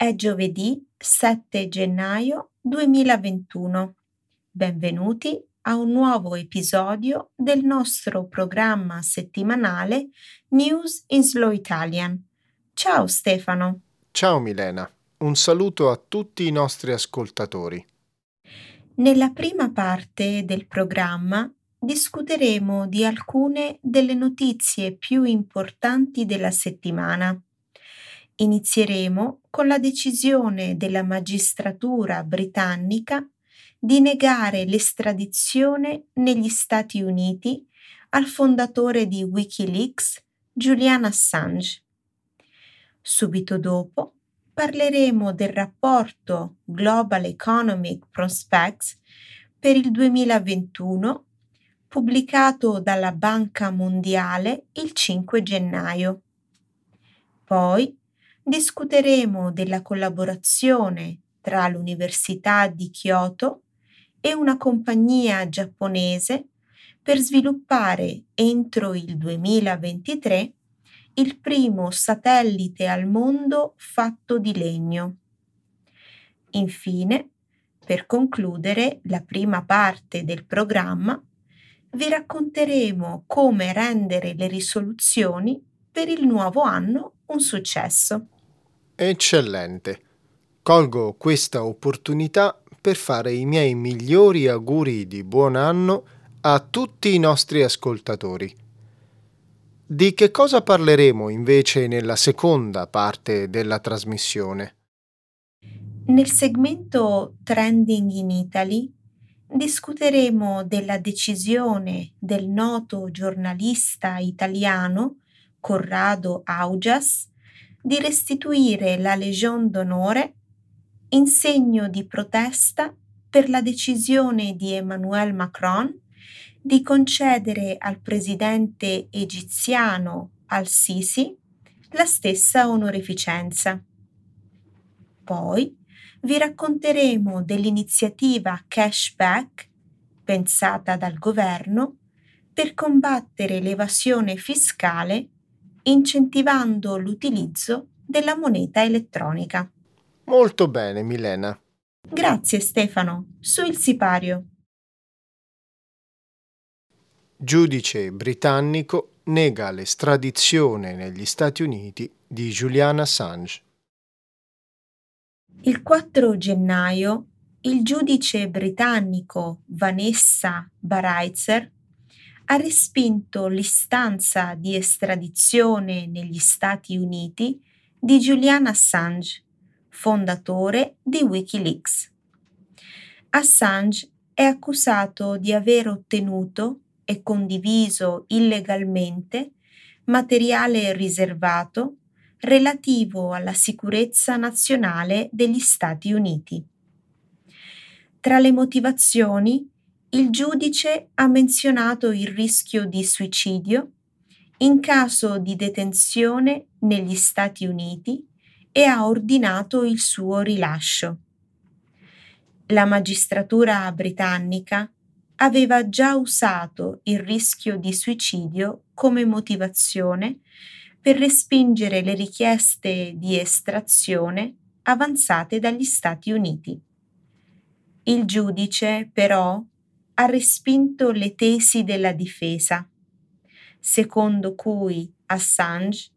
È giovedì 7 gennaio 2021. Benvenuti a un nuovo episodio del nostro programma settimanale News in Slow Italian. Ciao Stefano. Ciao Milena, un saluto a tutti i nostri ascoltatori. Nella prima parte del programma discuteremo di alcune delle notizie più importanti della settimana. Inizieremo con la decisione della magistratura britannica di negare l'estradizione negli Stati Uniti al fondatore di Wikileaks, Julian Assange. Subito dopo parleremo del rapporto Global Economic Prospects per il 2021 pubblicato dalla Banca Mondiale il 5 gennaio. Poi discuteremo della collaborazione tra l'Università di Kyoto e una compagnia giapponese per sviluppare entro il 2023 il primo satellite al mondo fatto di legno. Infine, per concludere la prima parte del programma, vi racconteremo come rendere le risoluzioni per il nuovo anno un successo. Eccellente. Colgo questa opportunità per fare i miei migliori auguri di buon anno a tutti i nostri ascoltatori. Di che cosa parleremo invece nella seconda parte della trasmissione? Nel segmento Trending in Italy discuteremo della decisione del noto giornalista italiano Corrado Augias di restituire la Legion d'onore in segno di protesta per la decisione di Emmanuel Macron di concedere al presidente egiziano al-Sisi la stessa onorificenza. Poi vi racconteremo dell'iniziativa Cashback pensata dal governo per combattere l'evasione fiscale incentivando l'utilizzo della moneta elettronica. Molto bene, Milena. Grazie Stefano. Su il sipario. Giudice britannico nega l'estradizione negli Stati Uniti di Julian Assange. Il 4 gennaio il giudice britannico Vanessa Baraitser ha respinto l'istanza di estradizione negli Stati Uniti di Julian Assange, fondatore di Wikileaks. Assange è accusato di aver ottenuto e condiviso illegalmente materiale riservato relativo alla sicurezza nazionale degli Stati Uniti. Tra le motivazioni, il giudice ha menzionato il rischio di suicidio in caso di detenzione negli Stati Uniti e ha ordinato il suo rilascio. La magistratura britannica aveva già usato il rischio di suicidio come motivazione per respingere le richieste di estrazione avanzate dagli Stati Uniti. Il giudice, però, ha respinto le tesi della difesa, secondo cui Assange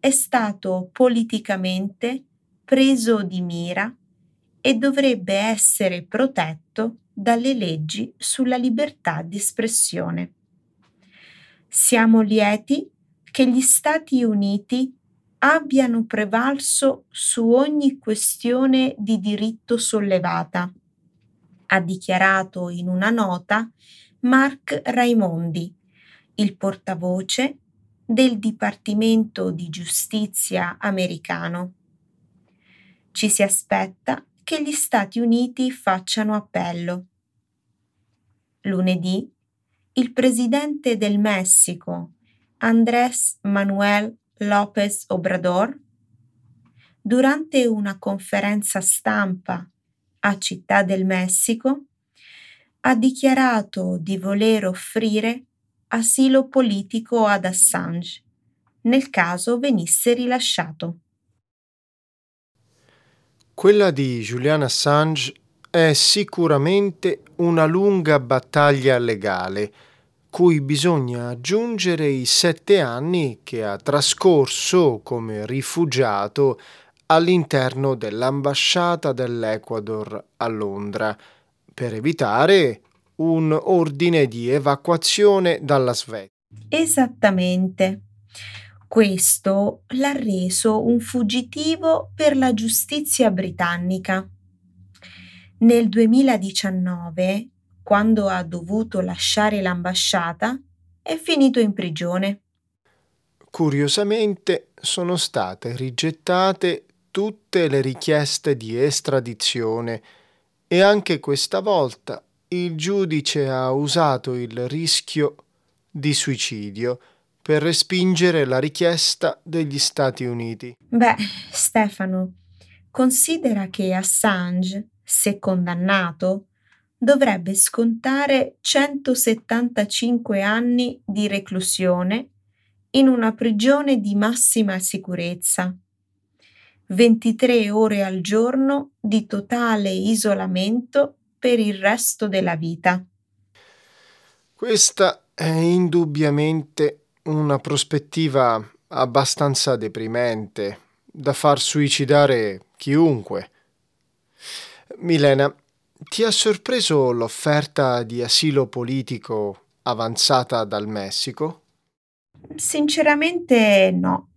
è stato politicamente preso di mira e dovrebbe essere protetto dalle leggi sulla libertà di espressione. Siamo lieti che gli Stati Uniti abbiano prevalso su ogni questione di diritto sollevata, ha dichiarato in una nota Mark Raimondi, il portavoce del Dipartimento di Giustizia americano. Ci si aspetta che gli Stati Uniti facciano appello. Lunedì il presidente del Messico, Andrés Manuel López Obrador, durante una conferenza stampa a Città del Messico, ha dichiarato di voler offrire asilo politico ad Assange nel caso venisse rilasciato. Quella di Julian Assange è sicuramente una lunga battaglia legale, cui bisogna aggiungere i sette anni che ha trascorso come rifugiato all'interno dell'ambasciata dell'Ecuador a Londra, per evitare un ordine di evacuazione dalla Svezia. Esattamente. Questo l'ha reso un fuggitivo per la giustizia britannica. Nel 2019, quando ha dovuto lasciare l'ambasciata, è finito in prigione. Curiosamente sono state rigettate tutte le richieste di estradizione e anche questa volta il giudice ha usato il rischio di suicidio per respingere la richiesta degli Stati Uniti. Beh, Stefano, considera che Assange, se condannato, dovrebbe scontare 175 anni di reclusione in una prigione di massima sicurezza, 23 ore al giorno di totale isolamento per il resto della vita. Questa è indubbiamente una prospettiva abbastanza deprimente da far suicidare chiunque. Milena, ti ha sorpreso l'offerta di asilo politico avanzata dal Messico? Sinceramente no.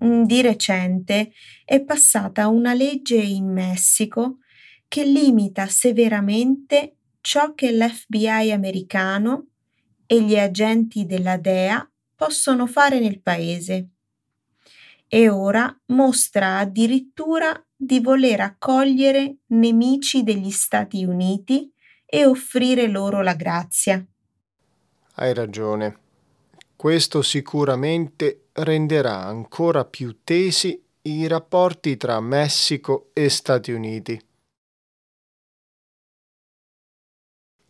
Di recente è passata una legge in Messico che limita severamente ciò che l'FBI americano e gli agenti della DEA possono fare nel paese. E ora mostra addirittura di voler accogliere nemici degli Stati Uniti e offrire loro la grazia. Hai ragione. Questo sicuramente renderà ancora più tesi i rapporti tra Messico e Stati Uniti.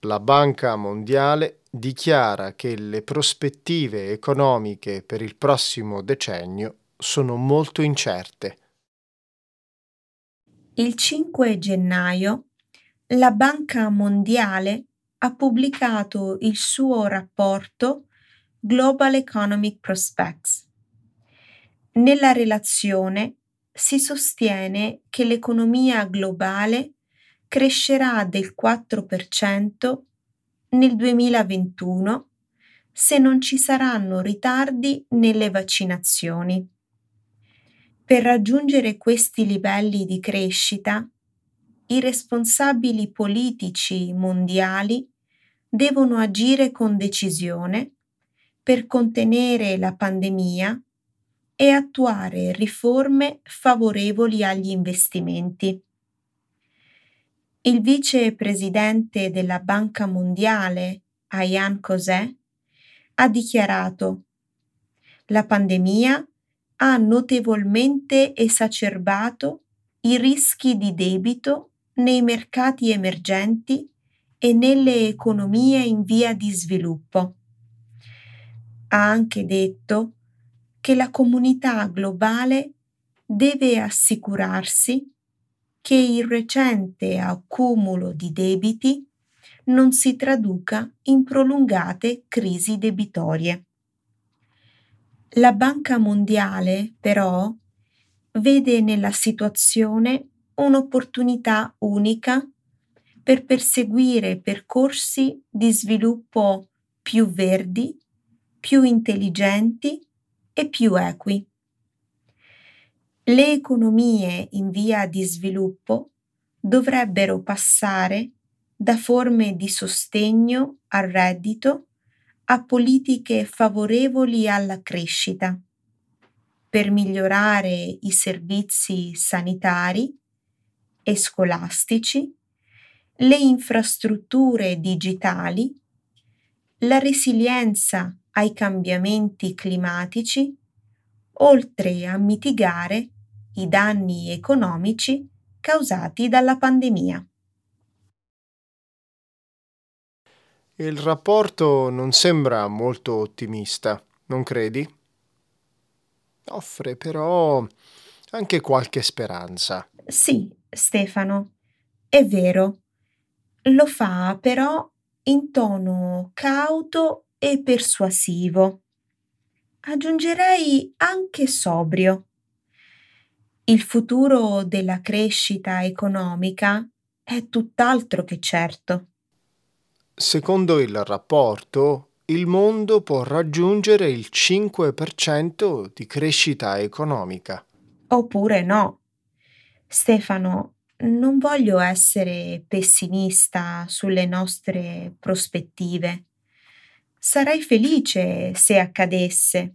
La Banca Mondiale dichiara che le prospettive economiche per il prossimo decennio sono molto incerte. Il 5 gennaio la Banca Mondiale ha pubblicato il suo rapporto Global Economic Prospects. Nella relazione si sostiene che l'economia globale crescerà del 4% nel 2021 se non ci saranno ritardi nelle vaccinazioni. Per raggiungere questi livelli di crescita, i responsabili politici mondiali devono agire con decisione per contenere la pandemia e attuare riforme favorevoli agli investimenti. Il vicepresidente della Banca Mondiale, Ayan Cosè, ha dichiarato La pandemia ha notevolmente esacerbato i rischi di debito nei mercati emergenti e nelle economie in via di sviluppo. Ha anche detto che la comunità globale deve assicurarsi che il recente accumulo di debiti non si traduca in prolungate crisi debitorie. La Banca Mondiale, però, vede nella situazione un'opportunità unica per perseguire percorsi di sviluppo più verdi, più intelligenti e più equi. Le economie in via di sviluppo dovrebbero passare da forme di sostegno al reddito a politiche favorevoli alla crescita per migliorare i servizi sanitari e scolastici, le infrastrutture digitali, la resilienza ai cambiamenti climatici, oltre a mitigare i danni economici causati dalla pandemia. Il rapporto non sembra molto ottimista, non credi? Offre però anche qualche speranza. Sì, Stefano, è vero, lo fa però in tono cauto e persuasivo. Aggiungerei anche sobrio. Il futuro della crescita economica è tutt'altro che certo. Secondo il rapporto, il mondo può raggiungere il 5% di crescita economica. Oppure no. Stefano, non voglio essere pessimista sulle nostre prospettive. Sarei felice se accadesse.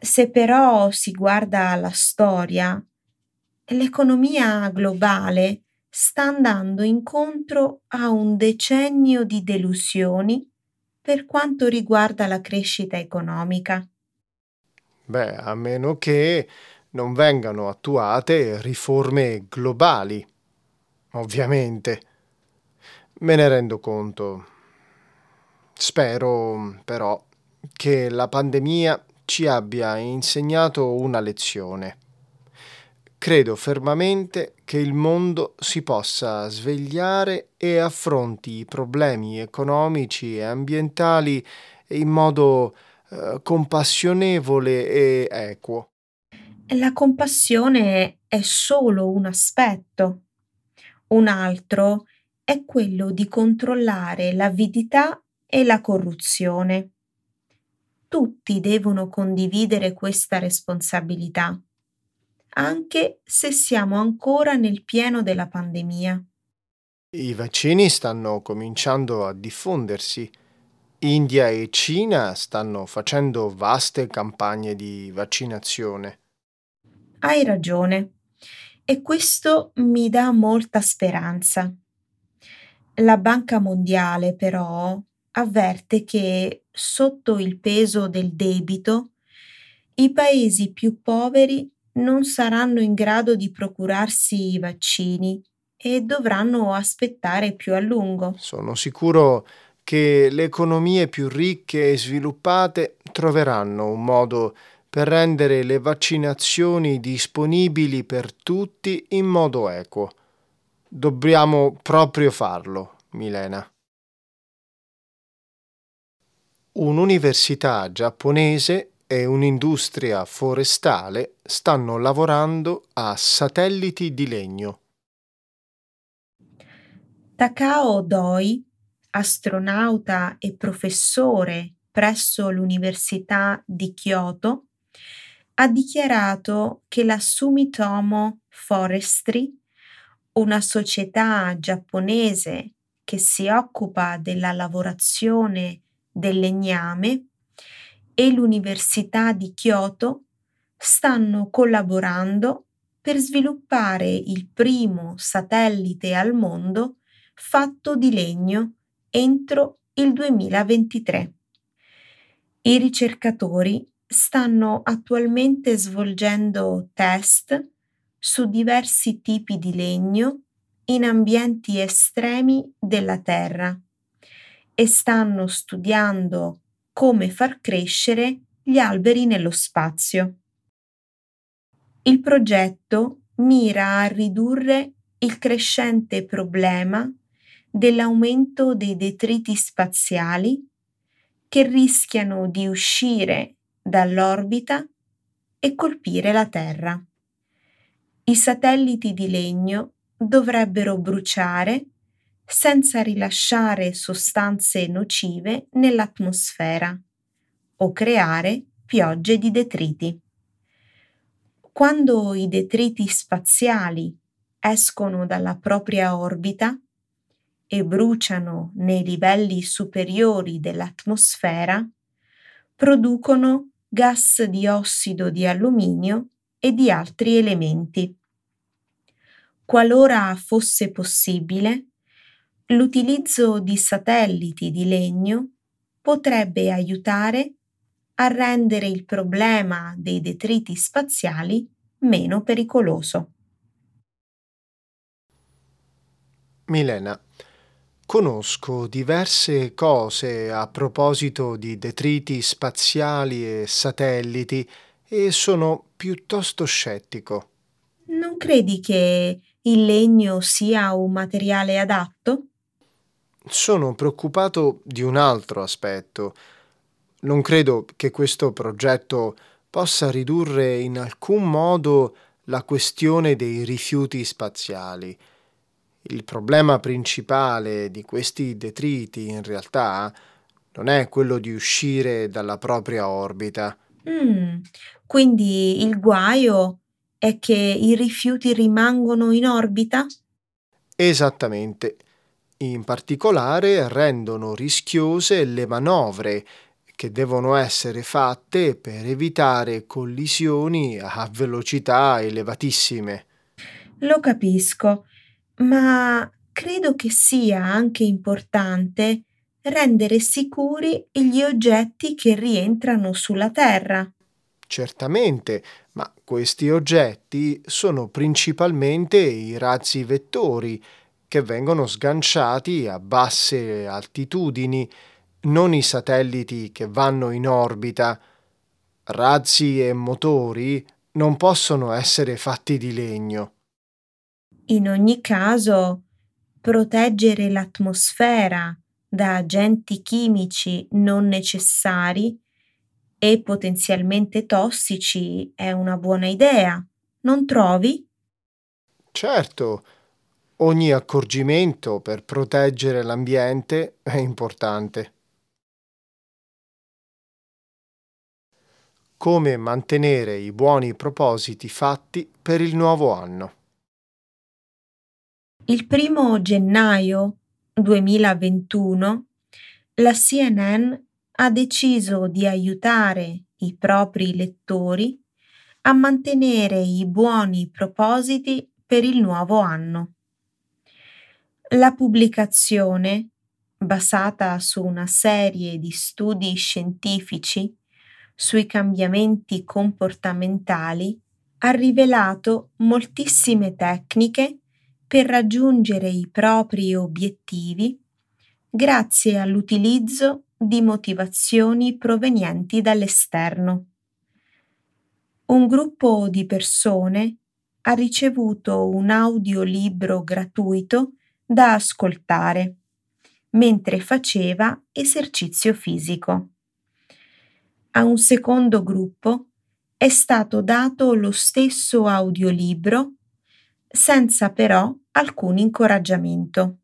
Se però si guarda la storia, l'economia globale sta andando incontro a un decennio di delusioni per quanto riguarda la crescita economica. Beh, a meno che non vengano attuate riforme globali, ovviamente. Me ne rendo conto. Spero però che la pandemia ci abbia insegnato una lezione. Credo fermamente che il mondo si possa svegliare e affronti i problemi economici e ambientali in modo eh, compassionevole e equo. La compassione è solo un aspetto. Un altro è quello di controllare l'avidità e la corruzione. Tutti devono condividere questa responsabilità, anche se siamo ancora nel pieno della pandemia. I vaccini stanno cominciando a diffondersi. India e Cina stanno facendo vaste campagne di vaccinazione. Hai ragione e questo mi dà molta speranza. La Banca Mondiale però avverte che sotto il peso del debito i paesi più poveri non saranno in grado di procurarsi i vaccini e dovranno aspettare più a lungo. Sono sicuro che le economie più ricche e sviluppate troveranno un modo per rendere le vaccinazioni disponibili per tutti in modo equo. Dobbiamo proprio farlo, Milena. Un'università giapponese e un'industria forestale stanno lavorando a satelliti di legno. Takao Doi, astronauta e professore presso l'Università di Kyoto, ha dichiarato che la Sumitomo Forestry, una società giapponese che si occupa della lavorazione del legname, e l'Università di Kyoto stanno collaborando per sviluppare il primo satellite al mondo fatto di legno entro il 2023. I ricercatori stanno attualmente svolgendo test su diversi tipi di legno in ambienti estremi della Terra e stanno studiando come far crescere gli alberi nello spazio. Il progetto mira a ridurre il crescente problema dell'aumento dei detriti spaziali che rischiano di uscire dall'orbita e colpire la Terra. I satelliti di legno dovrebbero bruciare senza rilasciare sostanze nocive nell'atmosfera o creare piogge di detriti. Quando i detriti spaziali escono dalla propria orbita e bruciano nei livelli superiori dell'atmosfera, producono gas di ossido di alluminio e di altri elementi. Qualora fosse possibile, l'utilizzo di satelliti di legno potrebbe aiutare a rendere il problema dei detriti spaziali meno pericoloso. Milena, Conosco diverse cose a proposito di detriti spaziali e satelliti e sono piuttosto scettico. Non credi che il legno sia un materiale adatto? Sono preoccupato di un altro aspetto. Non credo che questo progetto possa ridurre in alcun modo la questione dei rifiuti spaziali. Il problema principale di questi detriti in realtà non è quello di uscire dalla propria orbita. Mm, quindi il guaio è che i rifiuti rimangono in orbita? Esattamente. In particolare rendono rischiose le manovre che devono essere fatte per evitare collisioni a velocità elevatissime. Lo capisco, ma credo che sia anche importante rendere sicuri gli oggetti che rientrano sulla Terra. Certamente, ma questi oggetti sono principalmente i razzi vettori che vengono sganciati a basse altitudini non i satelliti che vanno in orbita. Razzi e motori non possono essere fatti di legno. In ogni caso, proteggere l'atmosfera da agenti chimici non necessari e potenzialmente tossici è una buona idea, non trovi? Certo, ogni accorgimento per proteggere l'ambiente è importante. come mantenere i buoni propositi fatti per il nuovo anno. Il primo gennaio 2021 la CNN ha deciso di aiutare i propri lettori a mantenere i buoni propositi per il nuovo anno. La pubblicazione, basata su una serie di studi scientifici sui cambiamenti comportamentali ha rivelato moltissime tecniche per raggiungere i propri obiettivi grazie all'utilizzo di motivazioni provenienti dall'esterno. Un gruppo di persone ha ricevuto un audiolibro gratuito da ascoltare mentre faceva esercizio fisico a un secondo gruppo è stato dato lo stesso audiolibro senza però alcun incoraggiamento.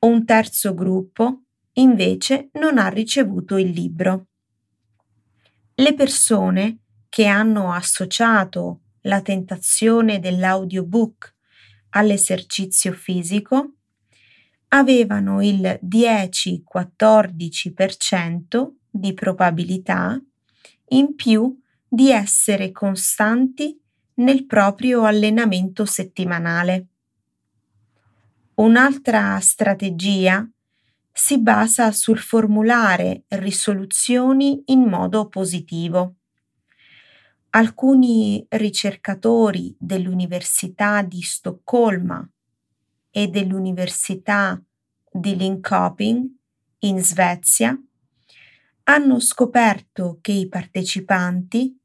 Un terzo gruppo invece non ha ricevuto il libro. Le persone che hanno associato la tentazione dell'audiobook all'esercizio fisico avevano il 10-14% di probabilità in più di essere costanti nel proprio allenamento settimanale. Un'altra strategia si basa sul formulare risoluzioni in modo positivo. Alcuni ricercatori dell'Università di Stoccolma e dell'Università di Linköping in Svezia hanno scoperto che i partecipanti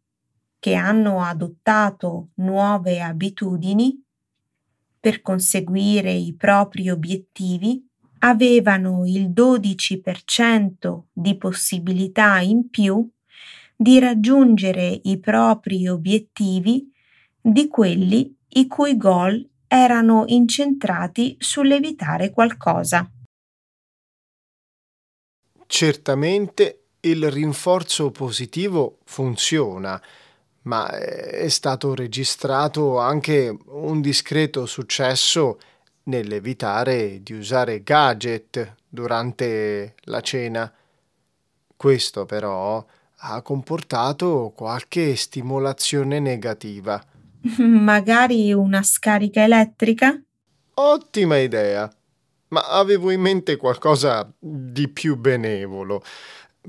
che hanno adottato nuove abitudini per conseguire i propri obiettivi avevano il 12% di possibilità in più di raggiungere i propri obiettivi di quelli i cui goal erano incentrati sull'evitare qualcosa. Certamente il rinforzo positivo funziona, ma è stato registrato anche un discreto successo nell'evitare di usare gadget durante la cena. Questo però ha comportato qualche stimolazione negativa. Magari una scarica elettrica? Ottima idea, ma avevo in mente qualcosa di più benevolo.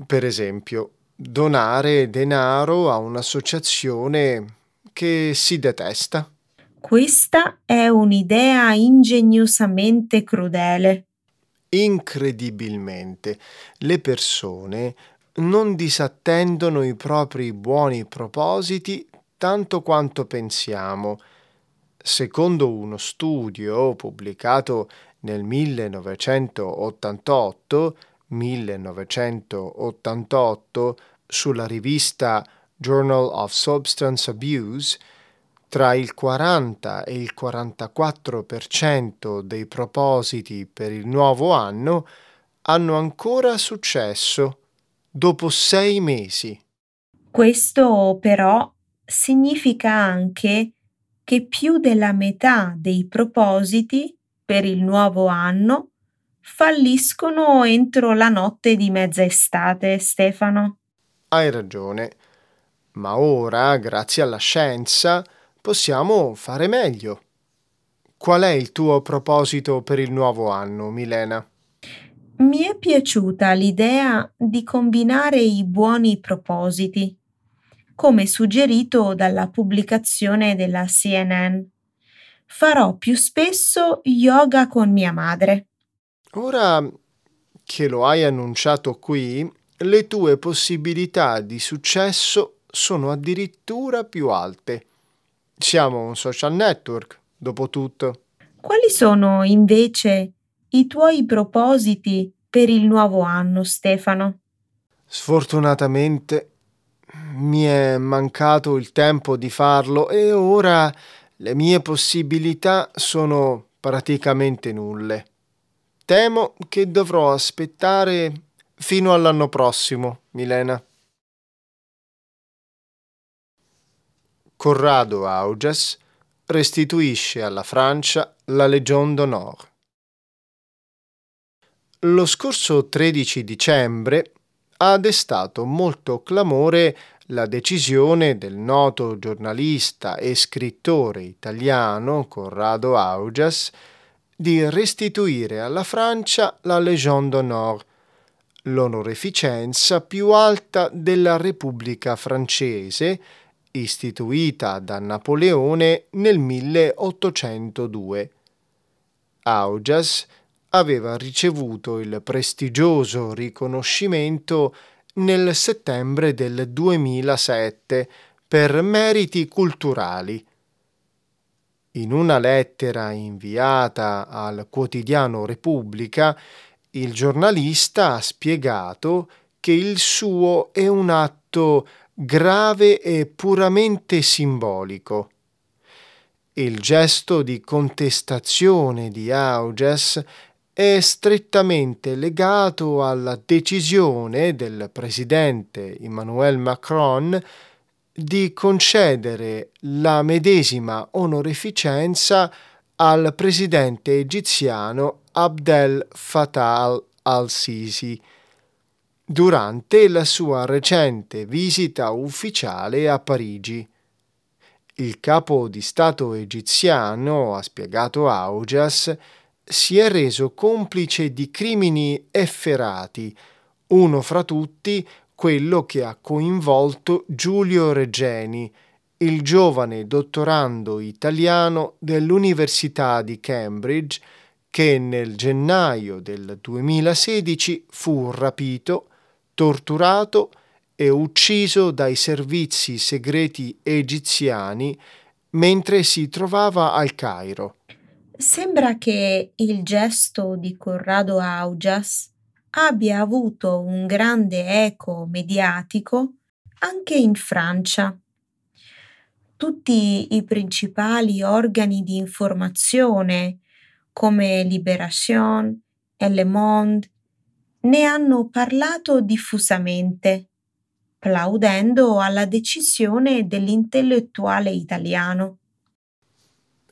Per esempio, donare denaro a un'associazione che si detesta. Questa è un'idea ingegnosamente crudele. Incredibilmente, le persone non disattendono i propri buoni propositi tanto quanto pensiamo. Secondo uno studio pubblicato nel 1988, 1988 sulla rivista Journal of Substance Abuse, tra il 40 e il 44% dei propositi per il nuovo anno hanno ancora successo dopo sei mesi. Questo però significa anche che più della metà dei propositi per il nuovo anno falliscono entro la notte di mezza estate, Stefano. Hai ragione, ma ora, grazie alla scienza, possiamo fare meglio. Qual è il tuo proposito per il nuovo anno, Milena? Mi è piaciuta l'idea di combinare i buoni propositi, come suggerito dalla pubblicazione della CNN. Farò più spesso yoga con mia madre. Ora che lo hai annunciato qui, le tue possibilità di successo sono addirittura più alte. Siamo un social network, dopo tutto. Quali sono invece i tuoi propositi per il nuovo anno, Stefano? Sfortunatamente mi è mancato il tempo di farlo e ora le mie possibilità sono praticamente nulle. Temo che dovrò aspettare fino all'anno prossimo, Milena. Corrado Auges restituisce alla Francia la Legion d'Honneur. Lo scorso 13 dicembre ha destato molto clamore la decisione del noto giornalista e scrittore italiano Corrado Augias di restituire alla Francia la Légion d'honneur, l'onoreficenza più alta della Repubblica francese, istituita da Napoleone nel 1802. Augias aveva ricevuto il prestigioso riconoscimento nel settembre del 2007 per meriti culturali. In una lettera inviata al quotidiano Repubblica, il giornalista ha spiegato che il suo è un atto grave e puramente simbolico. Il gesto di contestazione di Auges è strettamente legato alla decisione del presidente Emmanuel Macron di concedere la medesima onoreficenza al presidente egiziano Abdel Fattah al-Sisi durante la sua recente visita ufficiale a Parigi. Il capo di Stato egiziano, ha spiegato Augias, si è reso complice di crimini efferati, uno fra tutti quello che ha coinvolto Giulio Regeni, il giovane dottorando italiano dell'Università di Cambridge che nel gennaio del 2016 fu rapito, torturato e ucciso dai servizi segreti egiziani mentre si trovava al Cairo. Sembra che il gesto di Corrado Augias abbia avuto un grande eco mediatico anche in Francia. Tutti i principali organi di informazione come Libération e Le Monde ne hanno parlato diffusamente, plaudendo alla decisione dell'intellettuale italiano.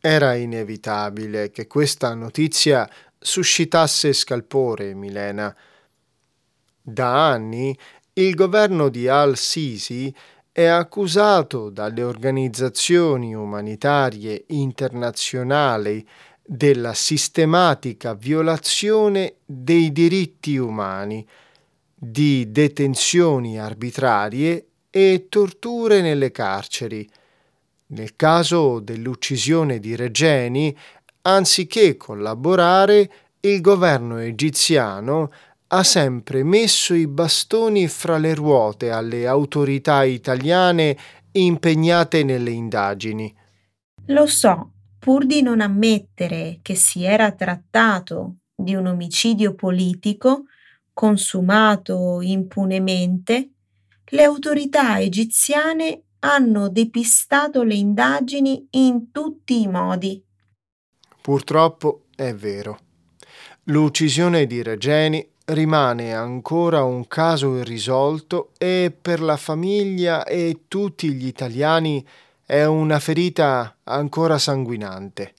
Era inevitabile che questa notizia suscitasse scalpore, Milena. Da anni il governo di al-Sisi è accusato dalle organizzazioni umanitarie internazionali della sistematica violazione dei diritti umani, di detenzioni arbitrarie e torture nelle carceri nel caso dell'uccisione di Regeni, anziché collaborare, il governo egiziano ha sempre messo i bastoni fra le ruote alle autorità italiane impegnate nelle indagini. Lo so, Pur di non ammettere che si era trattato di un omicidio politico consumato impunemente, le autorità egiziane hanno depistato le indagini in tutti i modi. Purtroppo è vero. L'uccisione di Regeni rimane ancora un caso irrisolto e per la famiglia e tutti gli italiani è una ferita ancora sanguinante.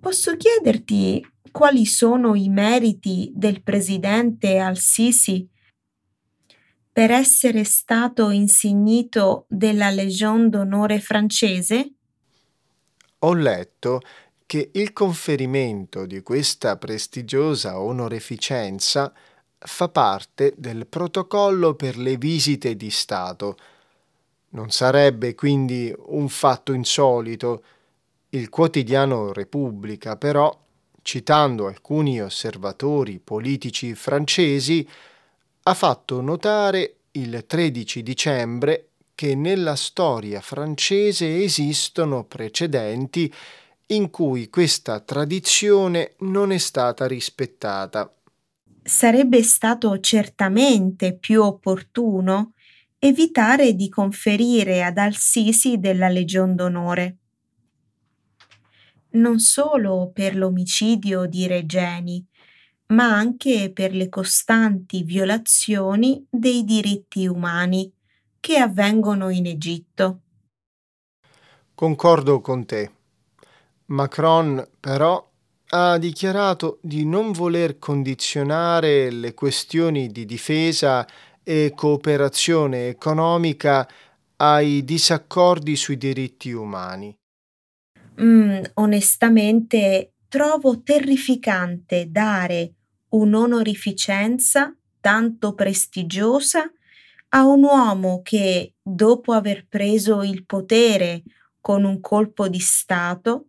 Posso chiederti quali sono i meriti del presidente Al-Sisi per essere stato insignito della Legion d'onore francese? Ho letto che il conferimento di questa prestigiosa onoreficenza fa parte del protocollo per le visite di Stato. Non sarebbe quindi un fatto insolito. Il quotidiano Repubblica, però, citando alcuni osservatori politici francesi, ha fatto notare il 13 dicembre che nella storia francese esistono precedenti in cui questa tradizione non è stata rispettata. Sarebbe stato certamente più opportuno evitare di conferire ad Al-Sisi della Legion d'onore. Non solo per l'omicidio di Regeni, ma anche per le costanti violazioni dei diritti umani che avvengono in Egitto. Concordo con te. Macron però ha dichiarato di non voler condizionare le questioni di difesa e cooperazione economica ai disaccordi sui diritti umani. Mm, onestamente trovo terrificante dare un'onorificenza tanto prestigiosa a un uomo che, dopo aver preso il potere con un colpo di Stato,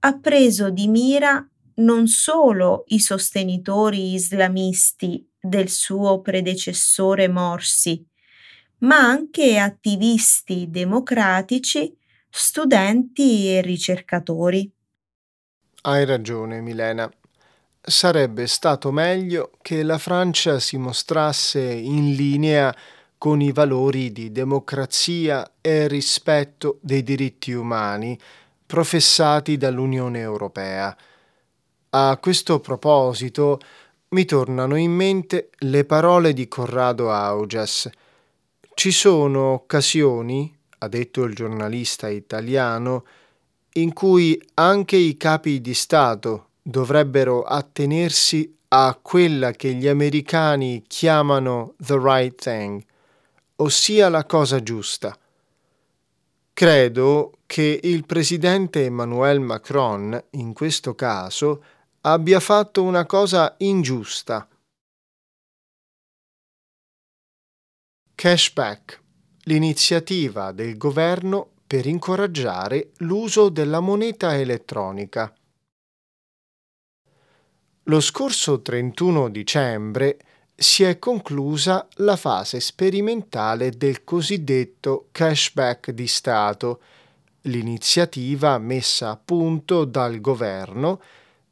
ha preso di mira non solo i sostenitori islamisti del suo predecessore Morsi, ma anche attivisti democratici, studenti e ricercatori. Hai ragione, Milena. Sarebbe stato meglio che la Francia si mostrasse in linea con i valori di democrazia e rispetto dei diritti umani professati dall'Unione Europea. A questo proposito mi tornano in mente le parole di Corrado Augias. Ci sono occasioni, ha detto il giornalista italiano, in cui anche i capi di Stato dovrebbero attenersi a quella che gli americani chiamano the right thing, ossia la cosa giusta. Credo che il presidente Emmanuel Macron, in questo caso, abbia fatto una cosa ingiusta. Cashback, l'iniziativa del governo per incoraggiare l'uso della moneta elettronica. Lo scorso 31 dicembre si è conclusa la fase sperimentale del cosiddetto cashback di Stato, l'iniziativa messa a punto dal governo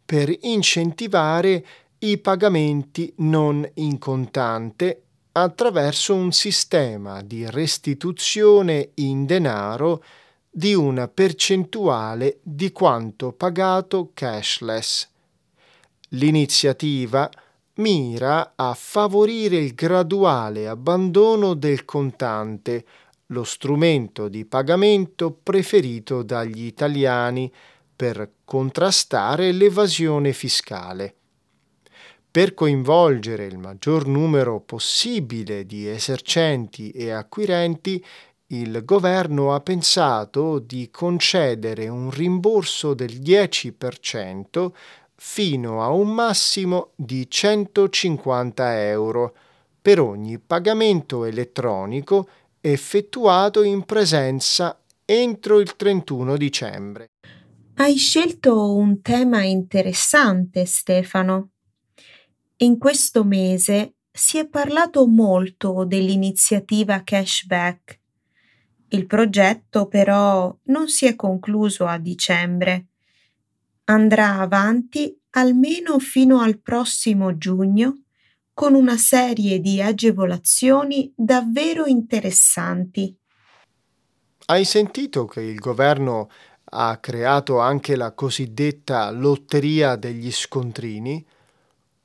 per incentivare i pagamenti non in contante attraverso un sistema di restituzione in denaro di una percentuale di quanto pagato cashless. L'iniziativa mira a favorire il graduale abbandono del contante, lo strumento di pagamento preferito dagli italiani per contrastare l'evasione fiscale. Per coinvolgere il maggior numero possibile di esercenti e acquirenti, il governo ha pensato di concedere un rimborso del 10% fino a un massimo di 150 euro per ogni pagamento elettronico effettuato in presenza entro il 31 dicembre. Hai scelto un tema interessante, Stefano. In questo mese si è parlato molto dell'iniziativa cashback. Il progetto però non si è concluso a dicembre andrà avanti almeno fino al prossimo giugno con una serie di agevolazioni davvero interessanti. Hai sentito che il governo ha creato anche la cosiddetta lotteria degli scontrini?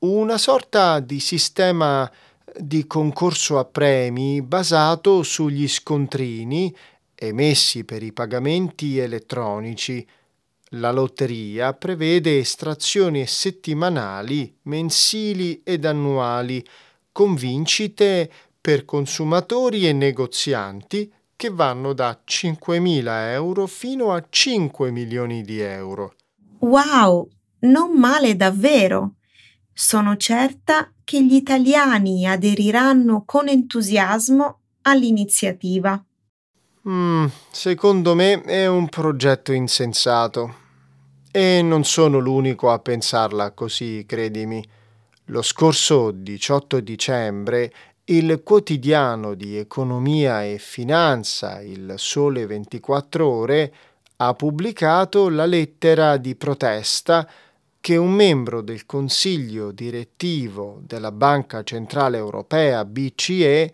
Una sorta di sistema di concorso a premi basato sugli scontrini emessi per i pagamenti elettronici. La lotteria prevede estrazioni settimanali, mensili ed annuali, con vincite per consumatori e negozianti che vanno da 5.000 euro fino a 5 milioni di euro. Wow, non male davvero! Sono certa che gli italiani aderiranno con entusiasmo all'iniziativa. Mm, secondo me è un progetto insensato. E non sono l'unico a pensarla così, credimi. Lo scorso 18 dicembre il quotidiano di economia e finanza, il Sole 24 ore, ha pubblicato la lettera di protesta che un membro del consiglio direttivo della Banca Centrale Europea BCE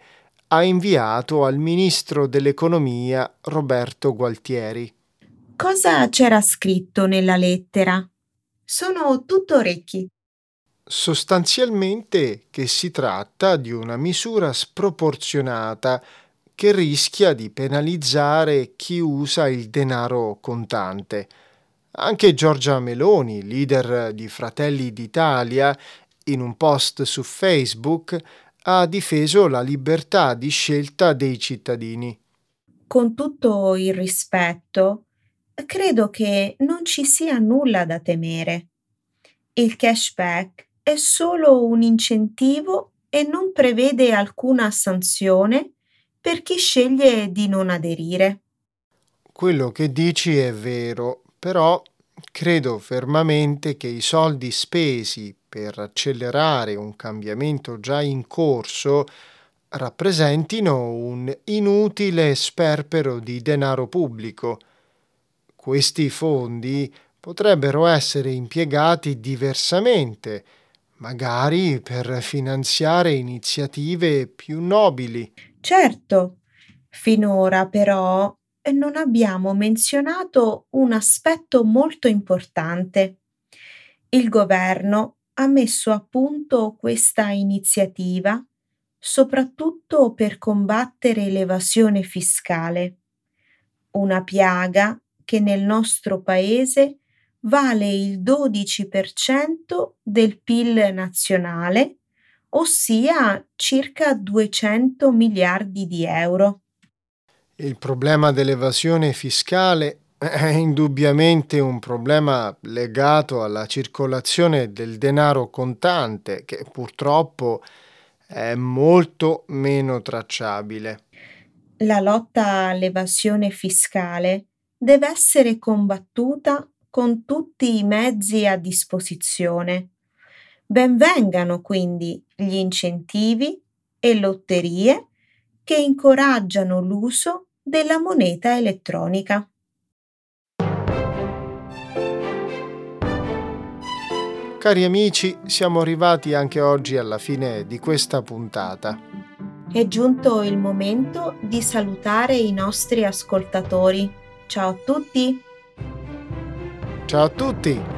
ha inviato al ministro dell'economia Roberto Gualtieri. Cosa c'era scritto nella lettera? Sono tutto orecchi. Sostanzialmente che si tratta di una misura sproporzionata che rischia di penalizzare chi usa il denaro contante. Anche Giorgia Meloni, leader di Fratelli d'Italia, in un post su Facebook ha difeso la libertà di scelta dei cittadini. Con tutto il rispetto, credo che non ci sia nulla da temere. Il cashback è solo un incentivo e non prevede alcuna sanzione per chi sceglie di non aderire. Quello che dici è vero, però credo fermamente che i soldi spesi per accelerare un cambiamento già in corso rappresentino un inutile sperpero di denaro pubblico. Questi fondi potrebbero essere impiegati diversamente, magari per finanziare iniziative più nobili. Certo, finora però non abbiamo menzionato un aspetto molto importante. Il governo ha messo a punto questa iniziativa soprattutto per combattere l'evasione fiscale, una piaga che nel nostro paese vale il 12% del PIL nazionale, ossia circa 200 miliardi di euro. Il problema dell'evasione fiscale è indubbiamente un problema legato alla circolazione del denaro contante che purtroppo è molto meno tracciabile. La lotta all'evasione fiscale deve essere combattuta con tutti i mezzi a disposizione. Benvengano quindi gli incentivi e lotterie che incoraggiano l'uso della moneta elettronica. Cari amici, siamo arrivati anche oggi alla fine di questa puntata. È giunto il momento di salutare i nostri ascoltatori. Ciao a tutti! Ciao a tutti!